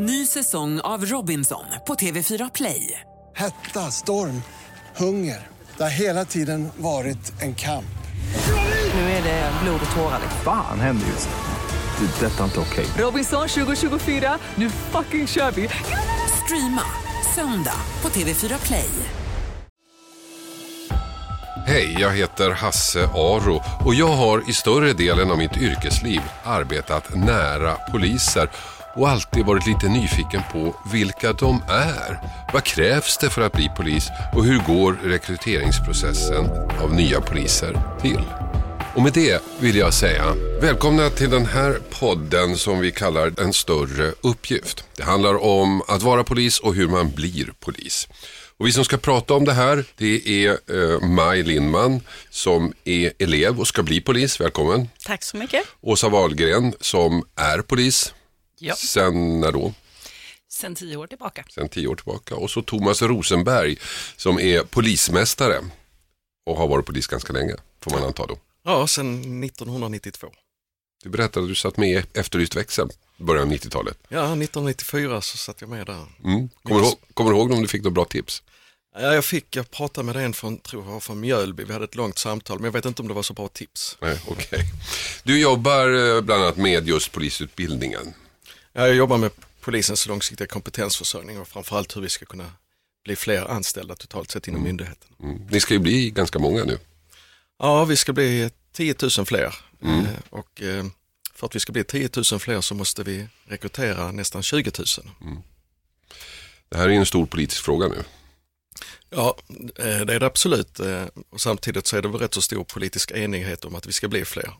Ny säsong av Robinson på TV4 Play. Hetta, storm, hunger. Det har hela tiden varit en kamp. Nu är det blod och tårar. Fan händer just nu. Det. Detta är inte okej. Robinson 2024, nu fucking kör vi! Streama söndag på TV4 Play. Hej, jag heter Hasse Aro och jag har i större delen av mitt yrkesliv arbetat nära poliser och alltid varit lite nyfiken på vilka de är. Vad krävs det för att bli polis och hur går rekryteringsprocessen av nya poliser till? Och med det vill jag säga välkomna till den här podden som vi kallar En större uppgift. Det handlar om att vara polis och hur man blir polis. Och vi som ska prata om det här det är eh, Maj Lindman som är elev och ska bli polis. Välkommen. Tack så mycket. Åsa Wahlgren som är polis. Ja. Sen när då? Sen tio år tillbaka. Sen tio år tillbaka. Och så Thomas Rosenberg som är polismästare och har varit polis ganska länge får man anta då. Ja, sedan 1992. Du berättade att du satt med i Efterlyst växel i början av 90-talet. Ja, 1994 så satt jag med där. Mm. Kommer, du ihåg, kommer du ihåg om du fick några bra tips? Ja, jag fick, jag pratade med en från, tror jag var från Mjölby, vi hade ett långt samtal, men jag vet inte om det var så bra tips. Nej, okej. Du jobbar eh, bland annat med just polisutbildningen. Ja, Jag jobbar med polisens långsiktiga kompetensförsörjning och framförallt hur vi ska kunna bli fler anställda totalt sett inom myndigheten. Mm. Ni ska ju bli ganska många nu. Ja, vi ska bli 10 000 fler Eh, och eh, för att vi ska bli 10 000 fler så måste vi rekrytera nästan 20 000. Det här är en stor politisk fråga nu. Ja, eh, det är det absolut. Och samtidigt så är det väl rätt så stor politisk enighet om att vi ska bli fler.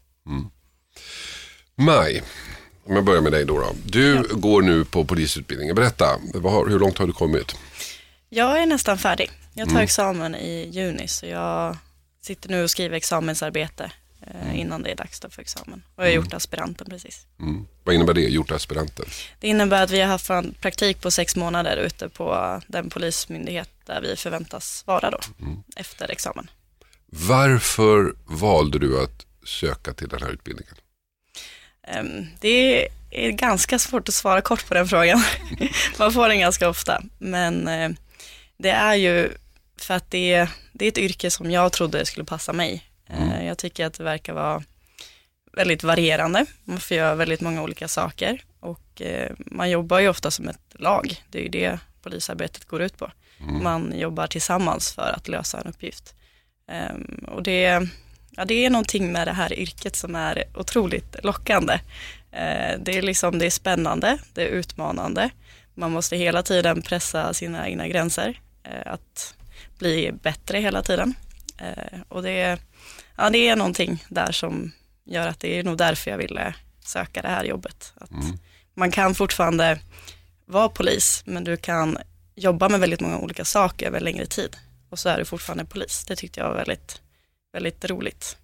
Maj, om jag börjar med dig då. då. Du går nu på polisutbildningen. Berätta, har, hur långt har du kommit? Jag är nästan färdig. Jag tar examen i juni så jag sitter nu och skriver examensarbete eh, innan det är dags för examen. Och jag har gjort aspiranten precis. Mm. Vad innebär det, gjort aspiranten? Det innebär att vi har haft en praktik på sex månader ute på den polismyndighet där vi förväntas vara då efter examen. Varför valde du att söka till den här utbildningen? Ehm, Det är ganska svårt att svara kort på den frågan. Man får den ganska ofta. Men eh, det är ju för att det är, det är ett yrke som jag trodde skulle passa mig. Eh, Jag tycker att det verkar vara väldigt varierande. Man får göra väldigt många olika saker och man jobbar ju ofta som ett lag. Det är ju det polisarbetet går ut på. Man jobbar tillsammans för att lösa en uppgift. Ehm, och det, ja, det är någonting med det här yrket som är otroligt lockande. Eh, det, är liksom, det är spännande, det är utmanande. Man måste hela tiden pressa sina egna gränser. eh, Att bli bättre hela tiden. Eh, Och det, ja, det är någonting där som gör att det är nog därför jag ville söka det här jobbet. Att Man kan fortfarande vara polis, men du kan jobba med väldigt många olika saker över längre tid. Och så är du fortfarande polis. Det tyckte jag var väldigt, väldigt roligt.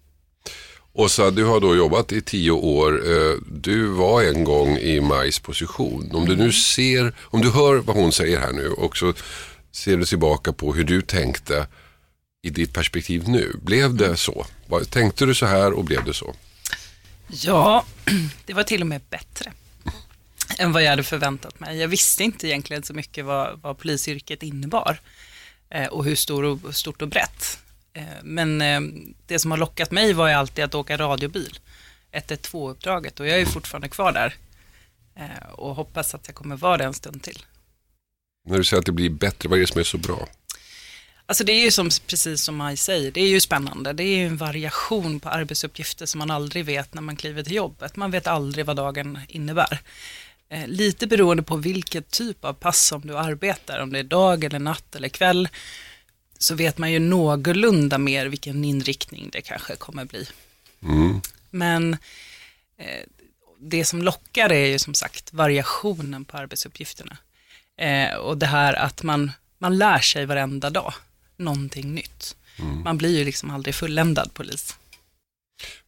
Åsa, du har då jobbat i tio år. Eh, Du var en gång i Majs position. Om du nu ser, om du hör vad hon säger här nu och så ser du tillbaka på hur du tänkte i ditt perspektiv nu. Blev det så? Vad- Tänkte du så här och blev det så? Ja, det var till och med bättre än vad jag hade förväntat mig. Jag visste inte egentligen så mycket vad, vad polisyrket innebar eh, och hur stor och, stort och brett. Eh, men eh, det som har lockat mig var ju alltid att åka radiobil, 112-uppdraget och jag är ju fortfarande kvar där eh, och hoppas att jag kommer vara det en stund till. När du säger att det blir bättre, vad är det som är så bra? Alltså det är ju som, precis som Maj säger, det är ju spännande. Det är ju en variation på arbetsuppgifter som man aldrig vet när man kliver till jobbet. Man vet aldrig vad dagen innebär. Eh, lite beroende på vilket typ av pass som du arbetar, om det är dag eller natt eller kväll, så vet man ju någorlunda mer vilken inriktning det kanske kommer bli. Men eh, det som lockar är ju som sagt variationen på arbetsuppgifterna. Eh, och det här att man, man lär sig varenda dag någonting nytt. Man blir ju liksom aldrig fulländad polis.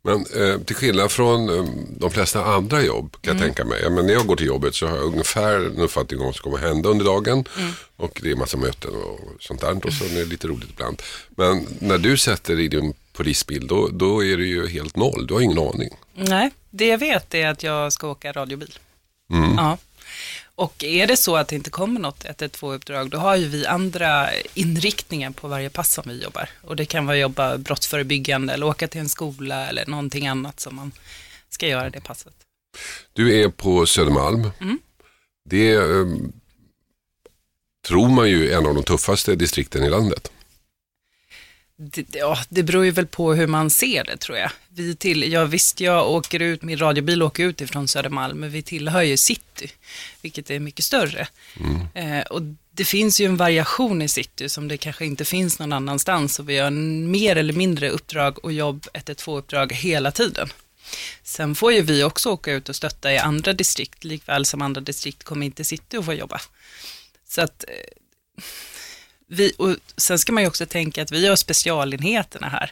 Men eh, till skillnad från eh, de flesta andra jobb kan jag tänka mig. Ja, men när jag går till jobbet så har jag ungefär en uppfattning om vad som kommer hända under dagen. Och det är massa möten och sånt där. Och så är det lite roligt ibland. Men när du sätter i din polisbil då, då är det ju helt noll. Du har ingen aning. Nej, det jag vet är att jag ska åka radiobil. Ja. Och är det så att det inte kommer något 112-uppdrag, då har ju vi andra inriktningar på varje pass som vi jobbar. Och det kan vara jobba brottsförebyggande eller åka till en skola eller någonting annat som man ska göra det passet. Du är på Södermalm. Det eh, tror man ju är en av de tuffaste distrikten i landet. Det, ja, det beror ju väl på hur man ser det tror jag. Vi till, ja, visst, jag åker ut, min radiobil åker ut ifrån Södermalm, men vi tillhör ju city, vilket är mycket större. Eh, och det finns ju en variation i city som det kanske inte finns någon annanstans och vi har mer eller mindre uppdrag och jobb, 112-uppdrag hela tiden. Sen får ju vi också åka ut och stötta i andra distrikt, likväl som andra distrikt kommer inte city att få jobba. Så att eh, vi, och sen ska man ju också tänka att vi har specialenheterna här.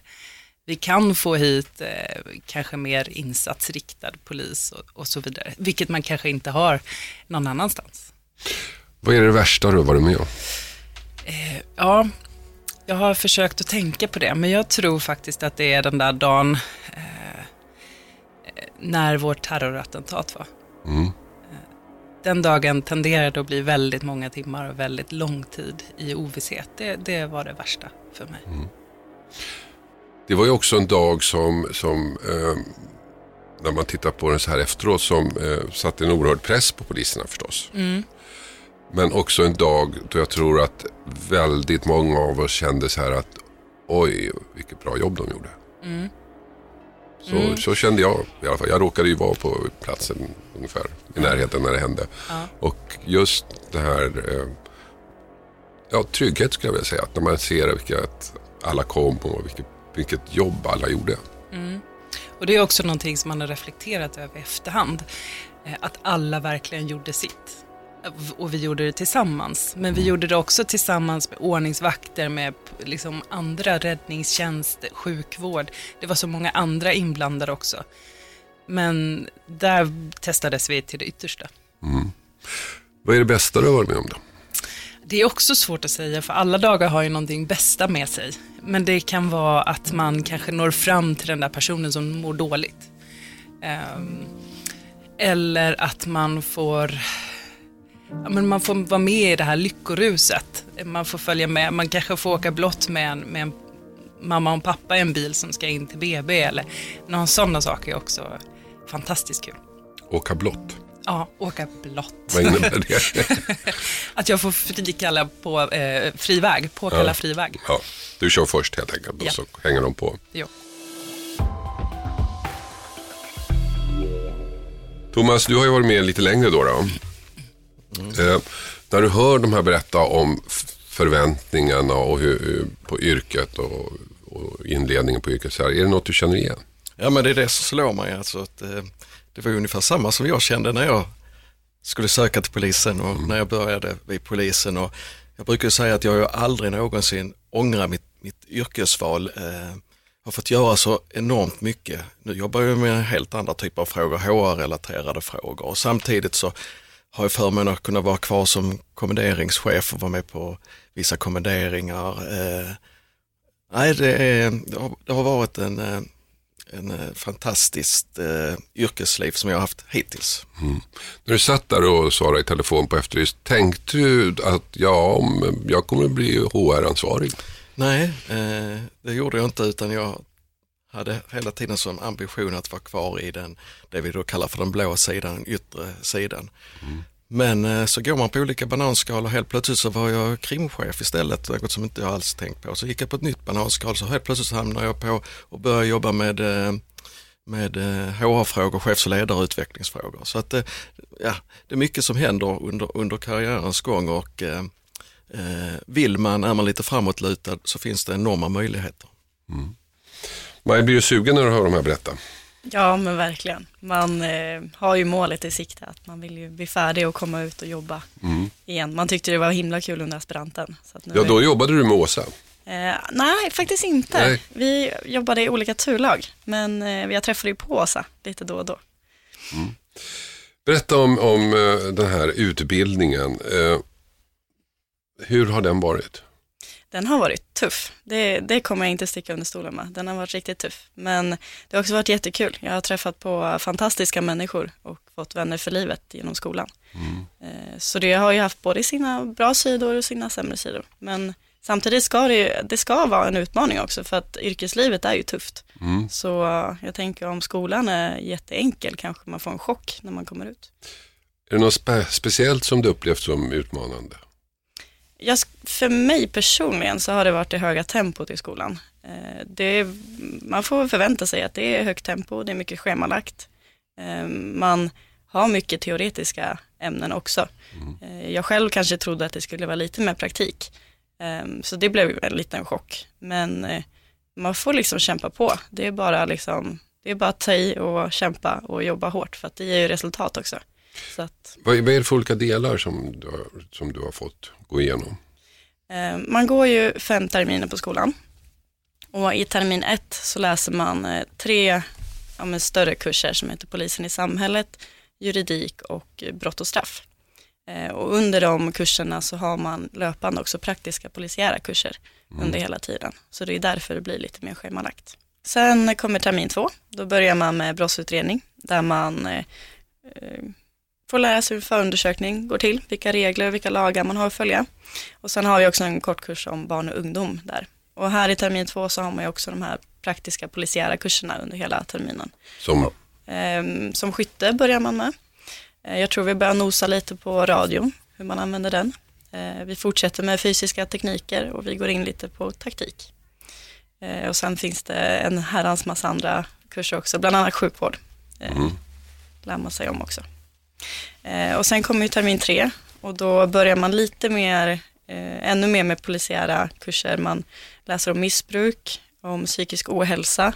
Vi kan få hit eh, kanske mer insatsriktad polis och, och så vidare, vilket man kanske inte har någon annanstans. Vad är det värsta du har varit med om? Ja, jag har försökt att tänka på det, men jag tror faktiskt att det är den där dagen eh, eh, när vårt terrorattentat var. Mm. Den dagen tenderade att bli väldigt många timmar och väldigt lång tid i ovisshet. Det, det var det värsta för mig. Det var ju också en dag som, som eh, när man tittar på den så här efteråt, som eh, satte en oerhörd press på poliserna förstås. Men också en dag då jag tror att väldigt många av oss kände så här att oj, vilket bra jobb de gjorde. Så, så kände jag i alla fall. Jag råkade ju vara på platsen ungefär i närheten när det hände. Och just det här, eh, ja trygghet skulle jag vilja säga. Att när man ser vilket alla kom och vilket, vilket jobb alla gjorde. Och det är också någonting som man har reflekterat över i efterhand. eh, Att alla verkligen gjorde sitt. Och vi gjorde det tillsammans. Men vi gjorde det också tillsammans med ordningsvakter, med liksom andra räddningstjänst, sjukvård. Det var så många andra inblandade också. Men där testades vi till det yttersta. Vad är det bästa du har varit med om då? Det är också svårt att säga, för alla dagar har ju någonting bästa med sig. Men det kan vara att man kanske når fram till den där personen som mår dåligt. Ehm, eller att man får, men man får vara med i det här lyckoruset. Man får följa med, man kanske får åka blott med en, med en mamma och pappa i en bil som ska in till BB eller någon sådana saker är också fantastiskt kul. Åka blått. Ja, åka blott. Vad innebär det? Att jag får frikalla på eh, fri väg, påkalla Ja. fri väg. ja, du kör först helt enkelt och Ja. så hänger de på. Jo. Thomas, du har ju varit med lite längre då. då. Eh, när du hör de här berätta om förväntningarna och hur, på yrket och, och inledningen på yrket, så här, är det något du känner igen? Ja men det är det som slår mig. Alltså att, eh, det var ungefär samma som jag kände när jag skulle söka till polisen och när jag började vid polisen. Och jag brukar säga att jag ju aldrig någonsin ångrar mitt, mitt yrkesval. Eh, har fått göra så enormt mycket. Nu jobbar jag med helt andra typer av frågor, HR-relaterade frågor och samtidigt så har jag förmånen att kunna vara kvar som kommenderingschef och vara med på vissa kommenderingar. Eh, nej, det, är, det, har, varit en, eh, en eh, fantastiskt yrkesliv som jag har haft hittills. När du satt där och svarade i telefon på Efterlyst, tänkte du att ja, jag kommer bli HR-ansvarig? Nej, det gjorde jag inte utan jag hade hela tiden som ambition att vara kvar i den, det vi då kallar för den blå sidan, yttre sidan. Men eh, så går man på olika bananskal och helt plötsligt så var jag krimchef istället, något som inte jag alls tänkt på. Så gick jag på ett nytt bananskal så helt plötsligt så hamnade jag på och började jobba med eh, med eh, HR-frågor, chefs och ledarutvecklingsfrågor. Så att eh, ja, det är mycket som händer under, under karriärens gång och eh, eh, vill man, är man lite framåtlutad så finns det enorma möjligheter. Maj, blir du sugen när du hör de här berätta? Ja, men verkligen. Man eh, har ju målet i sikte att man vill ju bli färdig och komma ut och jobba igen. Man tyckte det var himla kul under aspiranten. Ja, då jobbade du med Åsa. eh, nej, faktiskt inte. Nej. Vi jobbade i olika turlag, men eh, jag träffade ju på Åsa lite då och då. Berätta om, om eh, den här utbildningen. Eh, hur har den varit? Den har varit tuff. Det, det kommer jag inte sticka under stolen med. Den har varit riktigt tuff. Men det har också varit jättekul. Jag har träffat på fantastiska människor och fått vänner för livet genom skolan. Eh, Så det har ju haft både sina bra sidor och sina sämre sidor. Men samtidigt ska det, ju- det ska vara en utmaning också för att yrkeslivet är ju tufft. Mm. Så eh, jag tänker om skolan är jätteenkel kanske man får en chock när man kommer ut. Är det något spe- speciellt som du upplevt som utmanande? Jag, för mig personligen så har det varit det höga tempot i skolan. Eh, Det, man får förvänta sig att det är högt tempo, det är mycket schemalagt. Eh, Man har mycket teoretiska ämnen också. Eh, Jag själv kanske trodde att det skulle vara lite mer praktik. Så det blev en liten chock. Men man får liksom kämpa på. Det är bara liksom, det är bara att ta i och kämpa och jobba hårt för att det ger ju resultat också. Så att, Vad, vad är det för olika delar som du har, som du har fått gå igenom? Eh, Man går ju fem terminer på skolan. Och i termin ett så läser man eh, tre ja, större kurser som heter Polisen i samhället, juridik och brott och straff. Eh, Och under de kurserna så har man löpande också praktiska polisiära kurser under hela tiden. Så det är därför det blir lite mer schemalagt. Sen kommer termin två, då börjar man med brottsutredning där man eh, eh, får lära sig hur förundersökning går till, vilka regler och vilka lagar man har att följa. Och sen har vi också en kort kurs om barn och ungdom där. Och här i termin två så har man ju också de här praktiska polisiära kurserna under hela terminen. Som, Ehm, som skytte börjar man med. Eh, jag tror vi börjar nosa lite på radion, hur man använder den. Eh, vi fortsätter med fysiska tekniker och vi går in lite på taktik. Eh, och sen finns det en herrans massa andra kurser också, bland annat sjukvård. Eh, lär man sig om också. Eh, och sen kommer ju termin tre och då börjar man lite mer, eh, ännu mer med polisiära kurser. Man läser om missbruk, om psykisk ohälsa,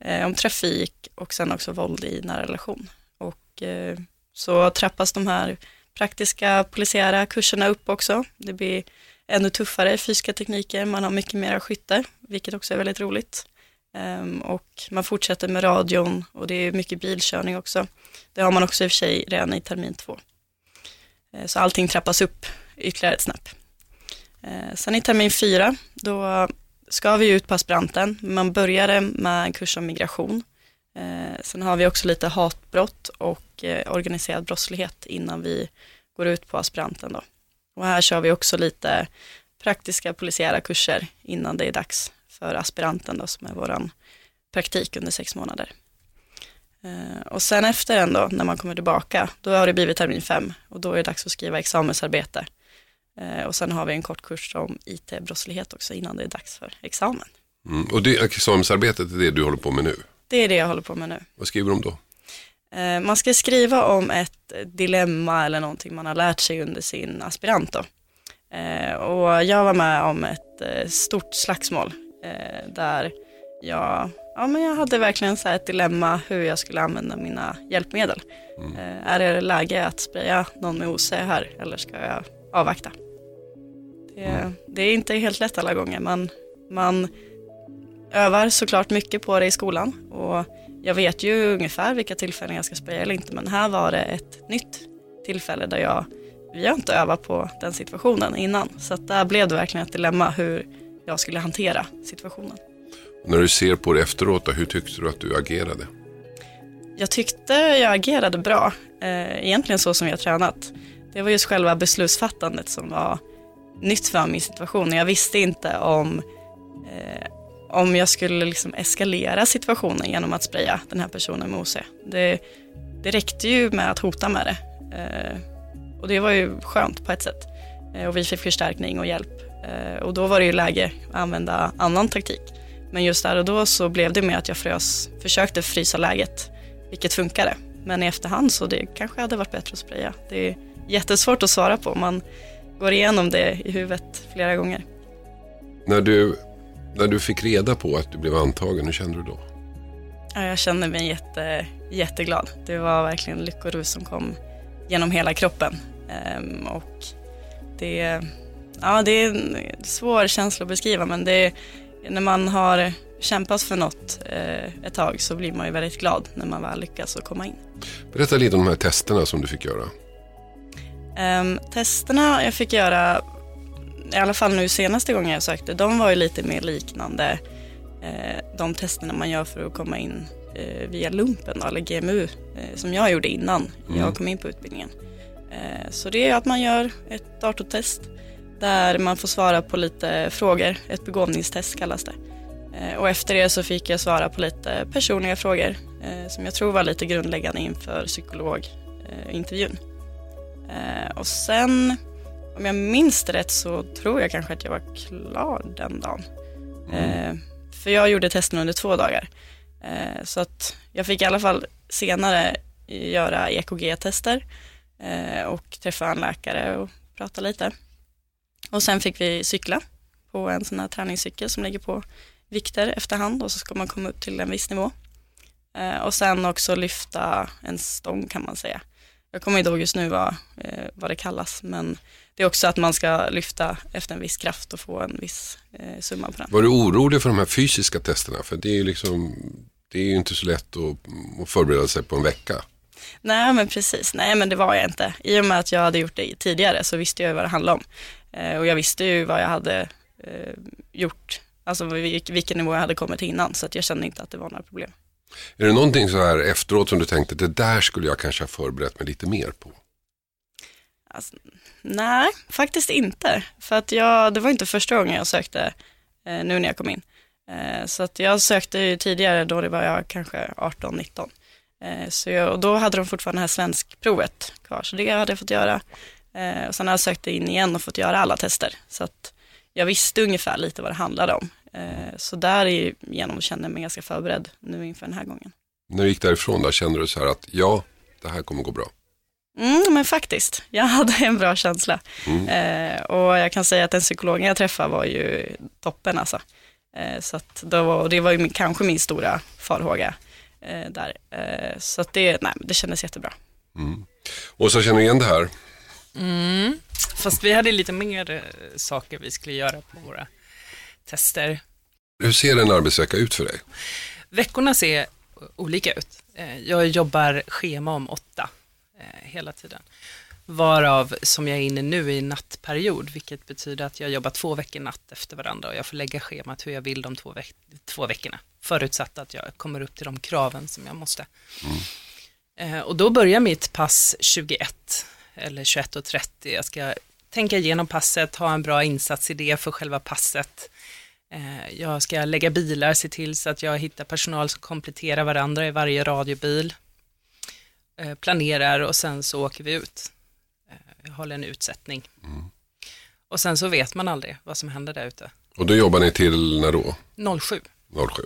eh, om trafik och sen också våld i nära relation. Och eh, så trappas de här praktiska polisiära kurserna upp också. Det blir ännu tuffare fysiska tekniker, man har mycket mera skytte, vilket också är väldigt roligt. Ehm, och man fortsätter med radion och det är mycket bilkörning också. Det har man också i och för sig redan i termin två. Eh, så allting trappas upp ytterligare ett snäpp. Eh, sen i termin fyra, då ska vi ut på aspiranten. Man började med en kurs om migration. Eh, sen har vi också lite hatbrott och organiserad brottslighet innan vi går ut på aspiranten. Då. Och här kör vi också lite praktiska polisiära kurser innan det är dags för aspiranten då, som är vår praktik under sex månader. Eh, Och sen efter den då, när man kommer tillbaka, då har det blivit termin fem och då är det dags att skriva examensarbete. Eh, Och sen har vi en kort kurs om IT-brottslighet också innan det är dags för examen. mm, och det examensarbetet är det du håller på med nu. Det är det jag håller på med nu. Vad skriver du om då? Eh, Man ska skriva om ett dilemma eller någonting man har lärt sig under sin aspirant. Då. Och jag var med om ett stort slagsmål där jag, ja, men jag hade verkligen så här ett dilemma hur jag skulle använda mina hjälpmedel. Eh, Är det läge att spraya någon med OC här eller ska jag avvakta? Det, det är inte helt lätt alla gånger. Man, man övar såklart mycket på det i skolan och jag vet ju ungefär vilka tillfällen jag ska spraya eller inte men här var det ett nytt tillfälle där jag, vi har inte övat på den situationen innan så att där blev det verkligen ett dilemma hur jag skulle hantera situationen. När du ser på det efteråt, hur tyckte du att du agerade? Jag tyckte jag agerade bra, eh, egentligen så som jag tränat. Det var just själva beslutsfattandet som var nytt för min situation. Jag visste inte om, eh, om jag skulle liksom eskalera situationen genom att spraya den här personen med OC. Det, det räckte ju med att hota med det. Eh, och det var ju skönt på ett sätt. Eh, och vi fick förstärkning och hjälp. Eh, och då var det ju läge att använda annan taktik. Men just där och då så blev det med att jag frös, försökte frysa läget, vilket funkade. Men i efterhand så det kanske hade varit bättre att spraya. Det är jättesvårt att svara på, man går igenom det i huvudet flera gånger. När du, när du fick reda på att du blev antagen, hur kände du då? Ja, jag kände mig jätte, jätteglad. Det var verkligen lyckorus som kom genom hela kroppen. Ehm, och det, ja, det är en svår känsla att beskriva men det, när man har kämpat för något eh, ett tag så blir man ju väldigt glad när man väl lyckas att komma in. Berätta lite om de här testerna som du fick göra. Ehm, testerna jag fick göra, i alla fall nu senaste gången jag sökte, de var ju lite mer liknande eh, de testerna man gör för att komma in eh, via lumpen då, eller GMU eh, som jag gjorde innan jag kom in på utbildningen. Eh, så det är att man gör ett datortest där man får svara på lite frågor, ett begåvningstest kallas det. Eh, och efter det så fick jag svara på lite personliga frågor eh, som jag tror var lite grundläggande inför psykologintervjun. Eh, och sen, om jag minns det rätt så tror jag kanske att jag var klar den dagen. Eh, för jag gjorde testen under två dagar. Så att jag fick i alla fall senare göra EKG-tester och träffa en läkare och prata lite. Och sen fick vi cykla på en sån här träningscykel som lägger på vikter efterhand och så ska man komma upp till en viss nivå. Eh, och sen också lyfta en stång kan man säga. Jag kommer inte ihåg just nu vad, eh, vad det kallas, men det är också att man ska lyfta efter en viss kraft och få en viss eh, summa på den. Var du orolig för de här fysiska testerna? För det är ju liksom, det är inte så lätt att, att förbereda sig på en vecka. Nej men precis, nej men det var jag inte. I och med att jag hade gjort det tidigare så visste jag vad det handlade om. Eh, och jag visste ju vad jag hade eh, gjort, alltså vilk- vilken nivå jag hade kommit till innan. Så att jag kände inte att det var några problem. Är det någonting så här efteråt som du tänkte, det där skulle jag kanske ha förberett mig lite mer på? Alltså, nej, faktiskt inte. För att jag, det var inte första gången jag sökte eh, nu när jag kom in. Eh, så att jag sökte ju tidigare, då det var jag kanske 18-19. Eh, så jag, och då hade de fortfarande det här svenskprovet kvar, så det hade jag fått göra. Eh, och sen har jag sökt in igen och fått göra alla tester. Så att jag visste ungefär lite vad det handlade om. Eh, så därigenom kände jag mig ganska förberedd nu inför den här gången. När du gick därifrån, där kände du så här att ja, det här kommer gå bra. Mm, men faktiskt, jag hade en bra känsla. Eh, och jag kan säga att den psykologen jag träffade var ju toppen alltså. Eh, så det var, det var ju min, kanske min stora farhåga eh, där. Eh, så det, nej, det kändes jättebra. Och så känner du igen det här. Mm. Fast vi hade lite mer eh, saker vi skulle göra på våra tester. Hur ser en arbetsvecka ut för dig? Veckorna ser olika ut. Eh, Jag jobbar schema om åtta eh, hela tiden. Varav, som jag är inne nu, i nattperiod, vilket betyder att jag jobbar två veckor natt efter varandra och jag får lägga schemat hur jag vill de två, veck- två veckorna. Förutsatt att jag kommer upp till de kraven som jag måste. Eh, Och då börjar mitt pass 21 eller 21.30. Jag ska tänka igenom passet, ha en bra insatsidé för själva passet. Eh, Jag ska lägga bilar, se till så att jag hittar personal som kompletterar varandra i varje radiobil. Eh, Planerar och sen så åker vi ut. Eh, Jag håller en utsättning. Och sen så vet man aldrig vad som händer där ute. Och då jobbar ni till när då? 07. 07.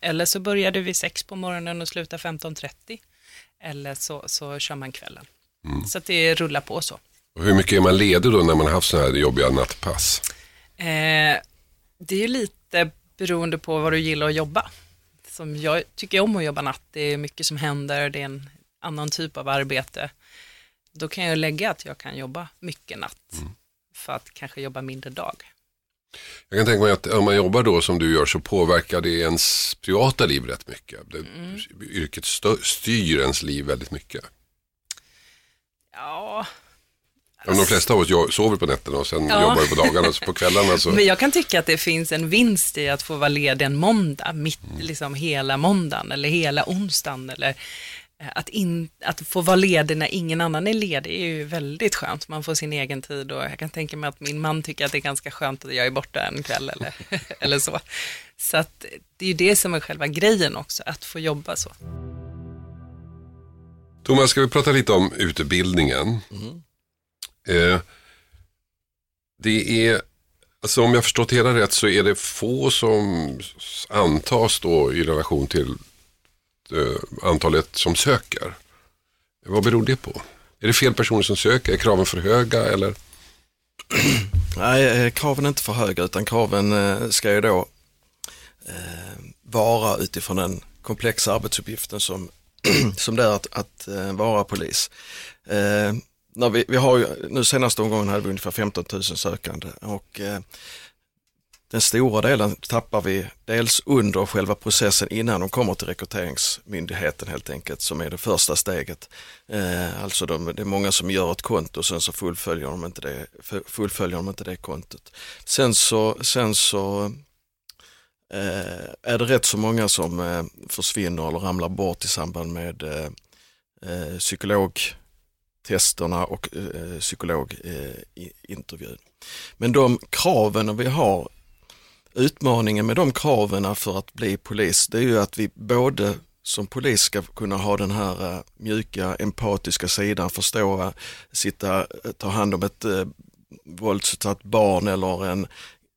Eller så börjar du vid 6 på morgonen och slutar 15.30. Eller så, så kör man kvällen. Så att det rullar på så. Och hur mycket är man ledig då när man har haft sådana här jobbiga nattpass? Eh, det är ju lite beroende på vad du gillar att jobba. Som jag tycker om att jobba natt, det är mycket som händer, det är en annan typ av arbete. Då kan jag lägga att jag kan jobba mycket natt för att kanske jobba mindre dag. Jag kan tänka mig att om man jobbar då som du gör så påverkar det ens privata liv rätt mycket. Det, Yrket styr ens liv väldigt mycket. Ja, Men de flesta av oss sover på nätterna och sen Ja. jobbar på dagarna. Så på kvällarna så... men jag kan tycka att det finns en vinst i att få vara ledig en måndag, mitt liksom hela måndagen eller hela onsdagen. Eller eh, att, in, att få vara ledig när ingen annan är ledig är ju väldigt skönt. Man får sin egen tid och jag kan tänka mig att min man tycker att det är ganska skönt att jag är borta en kväll eller, eller så. Så att det är ju det som är själva grejen också, att få jobba så. Thomas, ska vi prata lite om utbildningen? Eh, det är, alltså om jag förstått hela rätt så är det få som antas då i relation till eh, antalet som söker. Vad beror det på? Är det fel personer som söker? Är kraven för höga eller? Nej, eh, kraven är inte för höga utan kraven eh, ska ju då eh, vara utifrån den komplexa arbetsuppgiften som, som det är att, att eh, vara polis. Eh, när vi, vi har ju, nu senaste omgången hade vi ungefär 15 000 sökande och eh, den stora delen tappar vi dels under själva processen innan de kommer till rekryteringsmyndigheten helt enkelt som är det första steget. Eh, alltså de, det är många som gör ett konto och sen så fullföljer de inte det, fullföljer de inte det kontot. Sen så, sen så Eh, är det rätt så många som eh, försvinner eller ramlar bort i samband med eh, eh psykologtesterna och eh, eh psykologintervjun. Men de kraven vi har, utmaningen med de kraven för att bli polis, det är ju att vi både som polis ska kunna ha den här mjuka empatiska sidan, förstå, sitta, ta hand om ett våldsutsatt barn eller en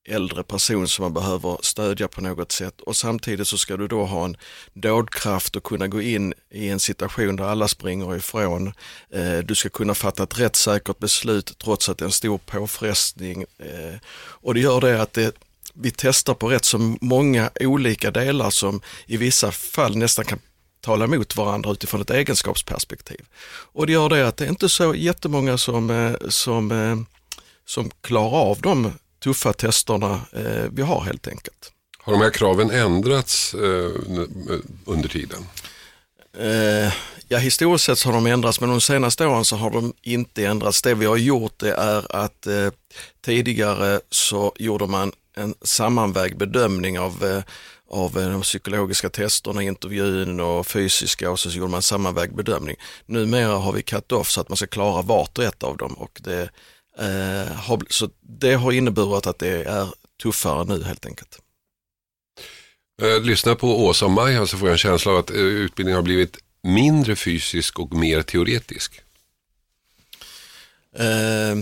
äldre person som man behöver stödja på något sätt och samtidigt så ska du då ha en dådkraft och kunna gå in i en situation där alla springer ifrån. Eh, du ska kunna fatta ett rättssäkert beslut trots att det är en stor påfrestning eh, och det gör det att det, vi testar på rätt så många olika delar som i vissa fall nästan kan tala emot varandra utifrån ett egenskapsperspektiv. Och det gör det att det är inte så jättemånga som, eh, som, som klarar av de tuffa testerna eh, vi har helt enkelt. Har de här kraven ändrats eh, under tiden? Eh, ja, historiskt sett så har de ändrats men de senaste åren så har de inte ändrats. Det vi har gjort det är att eh, tidigare så gjorde man en sammanvägd bedömning av eh, av de psykologiska testerna, intervjun och fysiska och så gjorde man sammanvägd bedömning. Numera har vi cut off så att man ska klara vart och ett av dem och det så det har inneburit att det är tuffare nu helt enkelt. Eh, lyssna på Åsa och Maja så får jag en känsla av att eh, utbildningen har blivit mindre fysisk och mer teoretisk. Eh,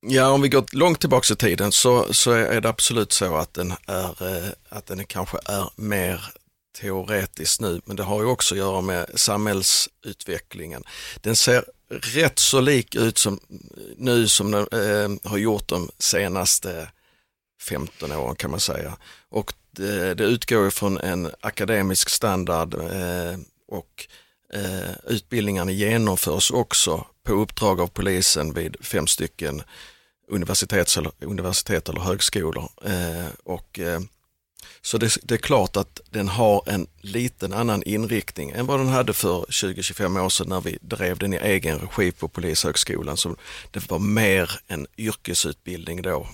ja, om vi går långt tillbaka i tiden så, så är det absolut så att den, är, eh, att den kanske är mer teoretisk nu, men det har ju också att göra med samhällsutvecklingen. Den ser rätt så lik ut som nu som den eh, har gjort de senaste 15 åren kan man säga. Och det, det utgår från en akademisk standard eh, och eh, utbildningarna genomförs också på uppdrag av polisen vid fem stycken universitets eller, universitet eller högskolor. Eh, och eh, så det, det, är klart att den har en liten annan inriktning än vad den hade för 20-25 år sedan när vi drev den i egen regi på Polishögskolan. Så det var mer en yrkesutbildning då.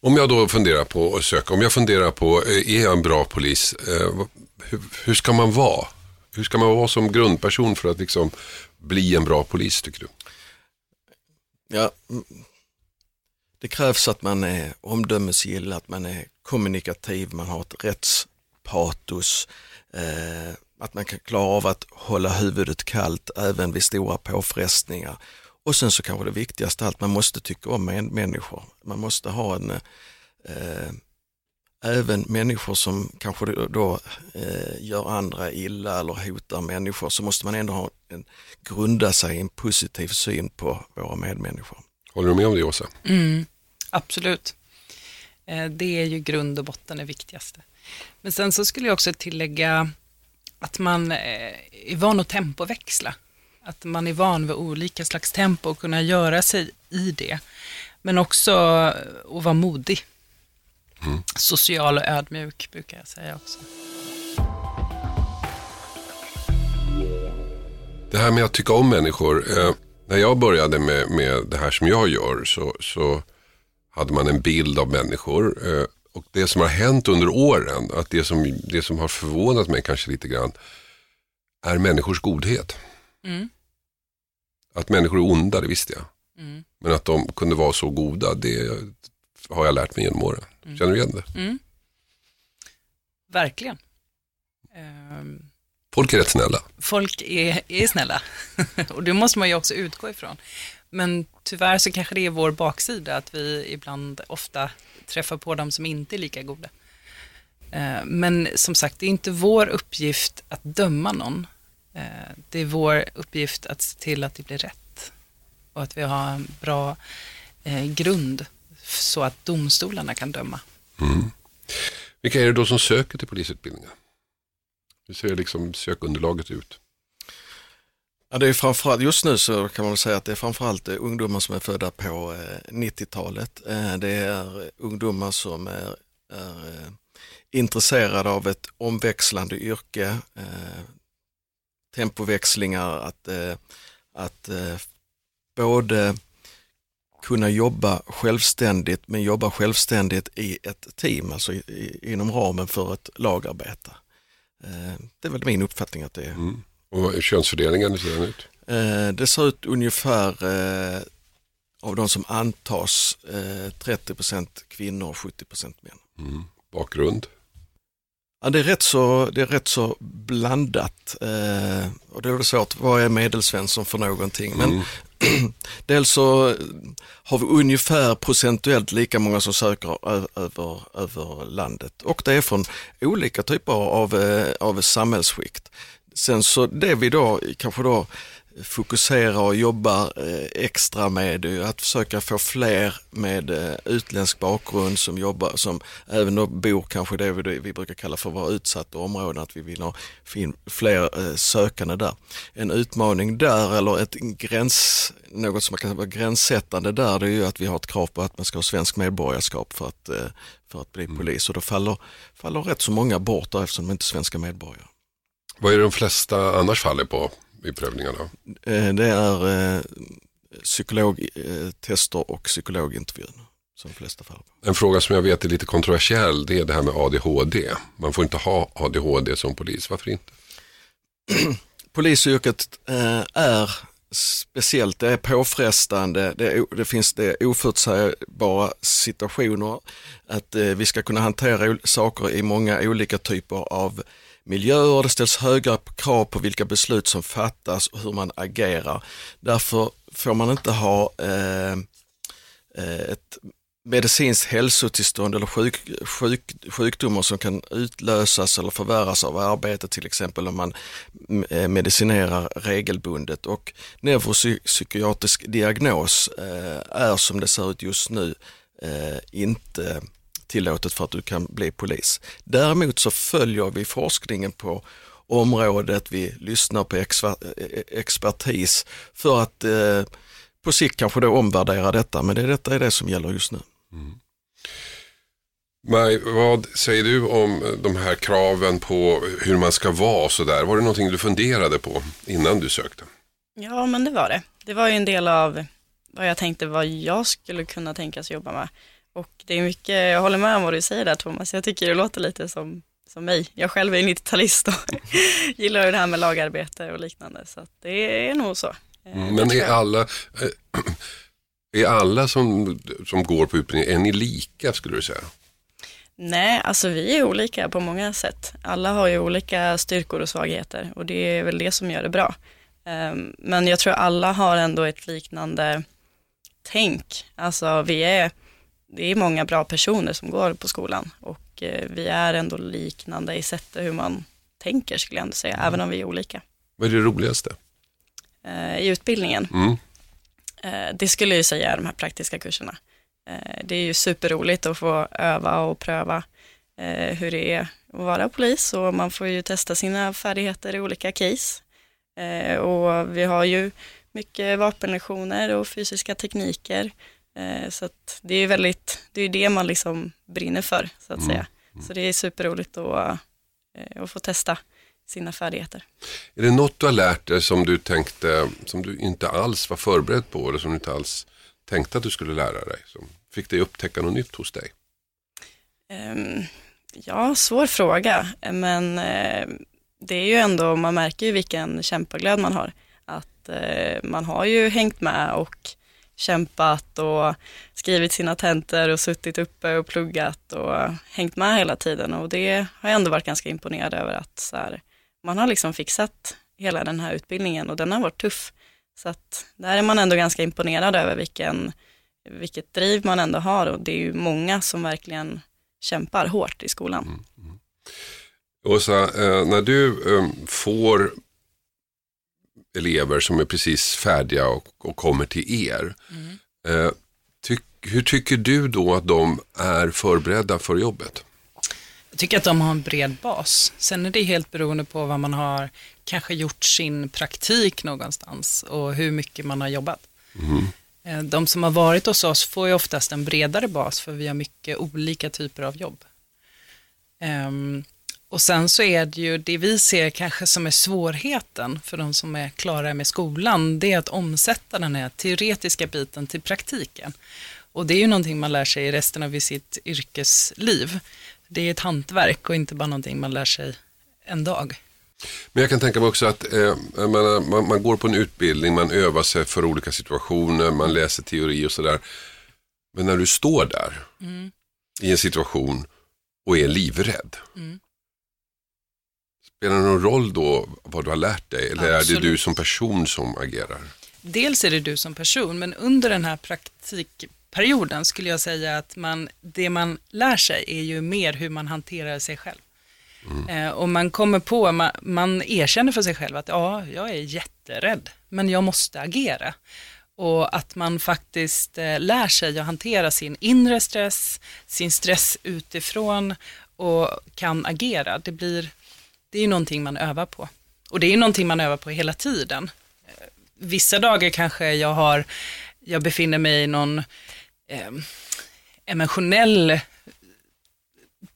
Om jag då funderar på att söka, om jag funderar på, eh, är jag en bra polis? Eh, hur, hur, ska man vara? Hur ska man vara som grundperson för att liksom bli en bra polis tycker du? Ja, det krävs att man är omdömesgill, att man är kommunikativ, man har ett rättspatos, eh, att man kan klara av att hålla huvudet kallt även vid stora påfrestningar. Och sen så kanske det viktigaste allt, man måste tycka om människor. Man måste ha en, eh, även människor som kanske då eh, gör andra illa eller hotar människor, så måste man ändå ha en, grunda sig i en positiv syn på våra medmänniskor. Håller du med om det Åsa? Mm, absolut. Eh, det är ju grund och botten det viktigaste. Men sen så skulle jag också tillägga att man eh, är van att tempoväxla. Att man är van vid olika slags tempo och kunna göra sig i det. Men också att vara modig. Mm. Social och ödmjuk brukar jag säga också. Det här med att tycka om människor. Eh, när jag började med, med det här som jag gör så, så hade man en bild av människor. Eh, och det som har hänt under åren, att det som, det som har förvånat mig kanske lite grann, är människors godhet. Mm. Att människor är onda, det visste jag. Mm. Men att de kunde vara så goda, det har jag lärt mig genom åren. Mm. Känner du igen det? Mm. Verkligen. Um, folk är rätt snälla. Folk är, är snälla. och det måste man ju också utgå ifrån. Men tyvärr så kanske det är vår baksida, att vi ibland ofta träffar på dem som inte är lika goda. Eh, men som sagt, det är inte vår uppgift att döma någon. Eh, det är vår uppgift att se till att det blir rätt och att vi har en bra eh, grund så att domstolarna kan döma. Mm. Vilka är det då som söker till polisutbildningen? Hur ser liksom sökunderlaget ut? Ja, det är framförallt, just nu så kan man väl säga att det är framförallt eh, ungdomar som är födda på eh, 90-talet. Eh, det är ungdomar som är, är intresserade av ett omväxlande yrke, tempoväxlingar, att, att både kunna jobba självständigt men jobba självständigt i ett team, alltså inom ramen för ett lagarbete. Det är väl min uppfattning att det är. Mm. Och hur könsfördelningen ser den ut? Eh, det ser ut ungefär eh, av de som antas eh, 30% kvinnor och 70 män. Mm. Bakgrund? Ja, det, är rätt så, det är rätt så blandat. Eh, och då är det svårt, vad är medelsvensson för någonting? Men mm. dels så har vi ungefär procentuellt lika många som söker över, över landet och det är från olika typer av, eh, av samhällsskikt. Sen så det vi då kanske då fokuserar och jobbar eh, extra med att försöka få fler med eh, utländsk bakgrund som jobbar, som även då bor kanske det vi brukar kalla för våra utsatta områden, att vi vill ha fler eh, sökande där. En utmaning där eller ett gräns, något som man kan vara gränssättande där, det är ju att vi har ett krav på att man ska ha svensk medborgarskap för att, för att bli mm. polis och då faller, faller rätt så många bort där eftersom de inte är svenska medborgare. Vad är det de flesta annars faller på i prövningarna? Eh, det är eh, psykologtester och psykologintervjun som flesta faller på. En fråga som jag vet är lite kontroversiell det är det här med ADHD. Man får inte ha ADHD som polis, varför inte? Polisyrket eh, är speciellt, det är påfrestande, det, är, det finns det oförutsägbara situationer, att vi ska kunna hantera saker i många olika typer av miljöer, det ställs höga krav på vilka beslut som fattas och hur man agerar. Därför får man inte ha eh, eh ett medicinskt hälsotillstånd eller sjuk, sjuk, sjukdomar som kan utlösas eller förvärras av arbetet, till exempel om man eh, medicinerar regelbundet. Och neuropsykiatrisk diagnos eh, är som det ser ut just nu eh, inte tillåtet för att du kan bli polis. Däremot så följer vi forskningen på området, vi lyssnar på expertis för att eh, på sikt kanske då omvärdera detta, men det, detta är det som gäller just nu. Mm. Maj, vad säger du om de här kraven på hur man ska vara så där? Var det någonting du funderade på innan du sökte? Ja, men det var det. Det var ju en del av vad jag tänkte vad jag skulle kunna tänkas jobba med. Och det är mycket, jag håller med om vad du säger där Thomas, jag tycker det låter lite som, som mig. Jag själv är 90-talist och gillar ju det här med lagarbete och liknande, så det är nog så. Eh, mm, men är alla, eh, är alla som, som går på utbildning, är ni lika skulle du säga? Nej, alltså vi är olika på många sätt. Alla har ju olika styrkor och svagheter och det är väl det som gör det bra. Ehm, men jag tror alla har ändå ett liknande tänk. Alltså vi är det är många bra personer som går på skolan och eh, vi är ändå liknande i sättet hur man tänker skulle jag ändå säga, mm. även om vi är olika. Vad är det roligaste? Eh, I utbildningen? Mm. Eh, det skulle jag säga är de här praktiska kurserna. Det är ju superroligt att få öva och pröva hur det är att vara polis och man får ju testa sina färdigheter i olika case. Och vi har ju mycket vapenlektioner och fysiska tekniker så det är väldigt, det är det man liksom brinner för så att mm. säga. Mm. Så det är superroligt att, eh, att få testa sina färdigheter. Är det något du har lärt dig som du tänkte, som du inte alls var förberedd på eller som du inte alls tänkte att du skulle lära dig? Som fick dig upptäcka något nytt hos dig? Um, ja, svår fråga, men uh, det är ju ändå, man märker ju vilken kämpaglöd man har. Att man har ju hängt med och kämpat och skrivit sina tentor och suttit uppe och pluggat och hängt med hela tiden och det har jag ändå varit ganska imponerad över att så här, man har liksom fixat hela den här utbildningen och den har varit tuff. Så att där är man ändå ganska imponerad över vilken, vilket driv man ändå har och det är ju många som verkligen kämpar hårt i skolan. Mm, mm. Åsa, eh, när du eh, får elever som är precis färdiga och, och kommer till er. Mm. Eh, tyck, hur tycker du då att de är förberedda för jobbet? Jag tycker att de har en bred bas. Sen är det helt beroende på vad man har kanske gjort sin praktik någonstans och hur mycket man har jobbat. Eh, De som har varit hos oss får ju oftast en bredare bas för vi har mycket olika typer av jobb. Och sen så är det ju det vi ser kanske som är svårigheten för de som är klara med skolan, det är att omsätta den här teoretiska biten till praktiken. Och det är ju någonting man lär sig resten av sitt yrkesliv. Det är ett hantverk och inte bara någonting man lär sig en dag. Men jag kan tänka mig också att eh, menar, man, man går på en utbildning, man övar sig för olika situationer, man läser teori och sådär. Men när du står där i en situation och är livrädd. Spelar det någon roll då vad du har lärt dig? Eller är det Absolut. du som person som agerar? Dels är det du som person, men under den här praktikperioden skulle jag säga att man, det man lär sig är ju mer hur man hanterar sig själv. Eh, och man kommer på, man, man erkänner för sig själv att ja, jag är jätterädd, men jag måste agera. Och att man faktiskt eh, lär sig att hantera sin inre stress, sin stress utifrån och kan agera. Det, blir, det är ju någonting man övar på. Och det är ju någonting man övar på hela tiden. Eh, vissa dagar kanske jag har, jag befinner mig i någon eh, emotionell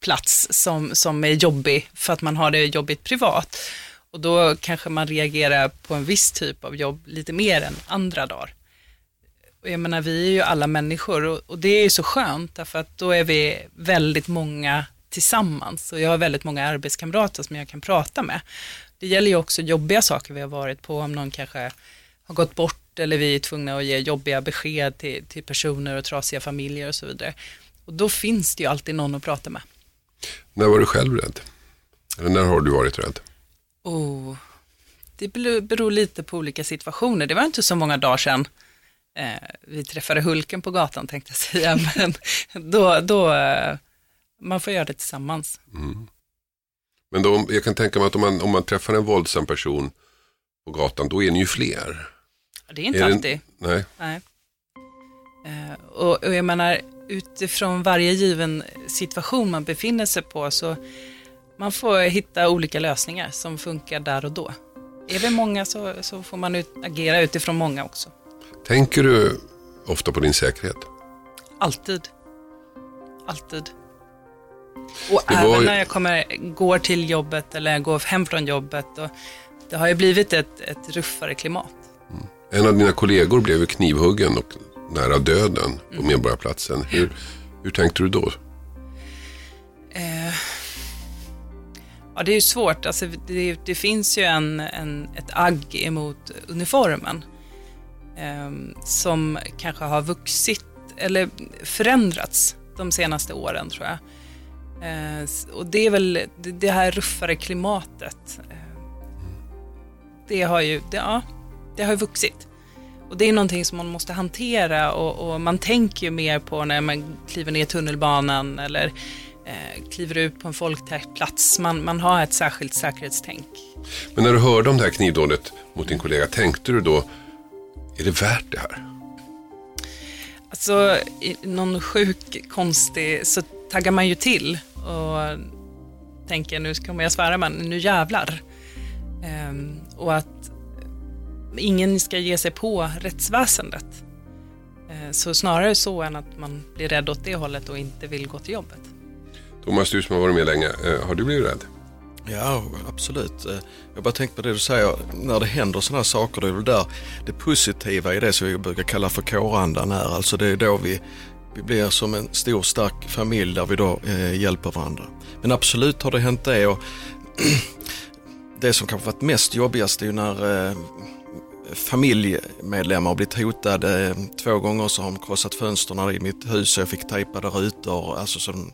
plats som, som är jobbig för att man har det jobbigt privat. Och då kanske man reagerar på en viss typ av jobb lite mer än andra dagar. Och jag menar, vi är ju alla människor och, och det är ju så skönt därför att då är vi väldigt många tillsammans och jag har väldigt många arbetskamrater som jag kan prata med. Det gäller ju också jobbiga saker vi har varit på, om någon kanske har gått bort eller vi är tvungna att ge jobbiga besked till, till personer och trasiga familjer och så vidare. Och då finns det ju alltid någon att prata med. När var du själv rädd? Eller när har du varit rädd? Oh, det beror lite på olika situationer. Det var inte så många dagar sedan eh, vi träffade Hulken på gatan tänkte jag säga. Men då, då eh, man får göra det tillsammans. Men då, jag kan tänka mig att om man, om man träffar en våldsam person på gatan, då är ni ju fler. Det är inte Är det- alltid. Nej. Nej. Eh, och, och jag menar, utifrån varje given situation man befinner sig på så man får hitta olika lösningar som funkar där och då. Är vi många så, så får man ut, agera utifrån många också. Tänker du ofta på din säkerhet? Alltid. Alltid. Och även ju- när jag kommer, går till jobbet eller går hem från jobbet. Och det har ju blivit ett, ett ruffare klimat. En av dina kollegor blev knivhuggen och nära döden på Medborgarplatsen. Hur, hur tänkte du då? Eh, ja, det är ju svårt. Alltså, det, det finns ju en, en, ett agg emot uniformen eh, som kanske har vuxit eller förändrats de senaste åren tror jag. Eh, och det är väl det, det här ruffare klimatet. Eh, det har ju det, ja, det har ju vuxit. Och det är någonting som man måste hantera och, och man tänker ju mer på när man kliver ner i tunnelbanan eller eh, kliver ut på en folktät plats. Man, man har ett särskilt säkerhetstänk. Men när du hörde om det här knivdådet mot din kollega, tänkte du då, är det värt det här? Alltså, i någon sjuk, konstig, så taggar man ju till och tänker nu kommer jag svära men nu jävlar. Ehm, och att ingen ska ge sig på rättsväsendet. Eh, så snarare så än att man blir rädd åt det hållet och inte vill gå till jobbet. Thomas, du som har varit med länge, eh, har du blivit rädd? Ja, absolut. Eh, Jag bara tänkt på det du säger, när det händer sådana här saker, det är väl där det positiva i det som vi brukar kalla för kårandan är. Alltså det är då vi, vi blir som en stor stark familj där vi då eh, hjälper varandra. Men absolut har det hänt det och det som kanske varit mest jobbigast är ju när eh, familjemedlemmar har blivit hotade. Två gånger så har de krossat fönstren i mitt hus och jag fick tejpade rutor, alltså som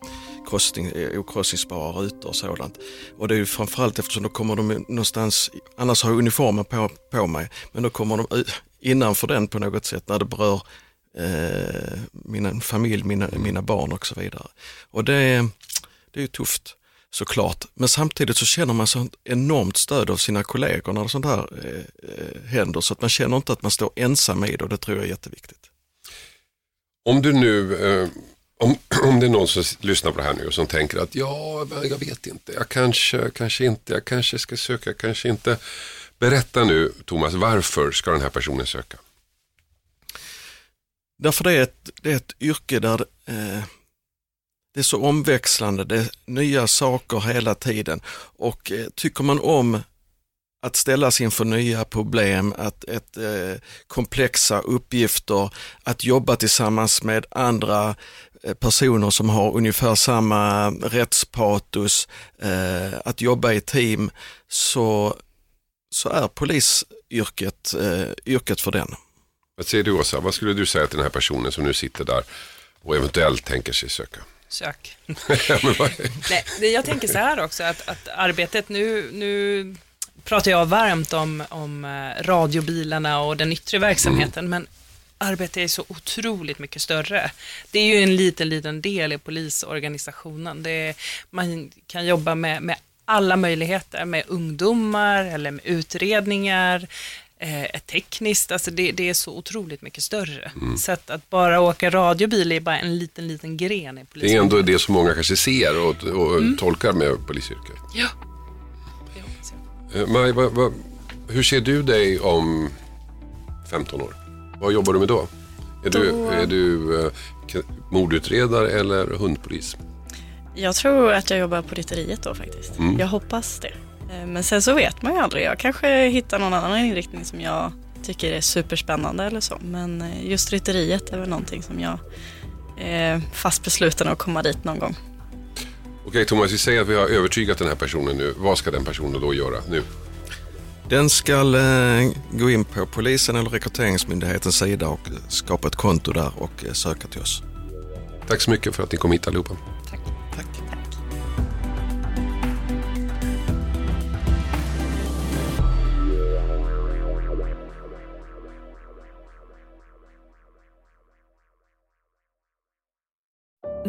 krossning, eh, okrossningsbara rutor och sådant. Och det är ju framförallt eftersom då kommer de någonstans, annars har jag uniformen på, på mig, men då kommer de eh, innanför den på något sätt när det berör eh, min familj, mina, mina barn och så vidare. Och det, det är ju tufft såklart. Men samtidigt så känner man sånt enormt stöd av sina kollegor när sånt här eh, eh, händer så att man känner inte att man står ensam i det och det tror jag är jätteviktigt. Om du nu, eh, om, om det är någon som lyssnar på det här nu och som tänker att ja, jag vet inte, jag kanske, kanske inte, jag kanske ska söka, kanske inte. Berätta nu Thomas, varför ska den här personen söka? Därför det är ett, det är ett yrke där eh, det är så omväxlande, det är nya saker hela tiden och eh, tycker man om att ställas inför nya problem, att ett, eh, komplexa uppgifter, att jobba tillsammans med andra eh, personer som har ungefär samma rättspatos, eh, att jobba i team, så, så är polisyrket eh, yrket för den. Vad säger du Åsa, vad skulle du säga till den här personen som nu sitter där och eventuellt tänker sig söka? Sök. Nej, jag tänker så här också, att, att arbetet nu, nu pratar jag varmt om, om eh, radiobilarna och den yttre verksamheten, men arbetet är så otroligt mycket större. Det är ju en liten, liten del i polisorganisationen. Det är, man kan jobba med, med alla möjligheter, med ungdomar eller med utredningar, eh, ett tekniskt, alltså det, det är så otroligt mycket större. Så att, att bara åka radiobil är bara en liten, liten gren i Det polisen. är ändå det som många kanske ser och, och tolkar med polisyrket. Ja, det hoppas jag. Eh, Maj, vad, vad, hur ser du dig om 15 år? Vad jobbar du med då? Är du, Då- är du eh, mordutredare eller hundpolis? Jag tror att jag jobbar på rytteriet då faktiskt. Jag hoppas det. Eh, Men sen så vet man ju aldrig. Jag kanske hittar någon annan inriktning som jag tycker är superspännande eller så. Men eh, just rytteriet är väl någonting som jag är fast besluten att komma dit någon gång. Okej Thomas, vi säger att vi har övertygat den här personen nu. Vad ska den personen då göra nu? Den ska eh, gå in på polisen eller rekryteringsmyndighetens sida och skapa ett konto där och söka till oss. Tack så mycket för att ni kom hit allihopa.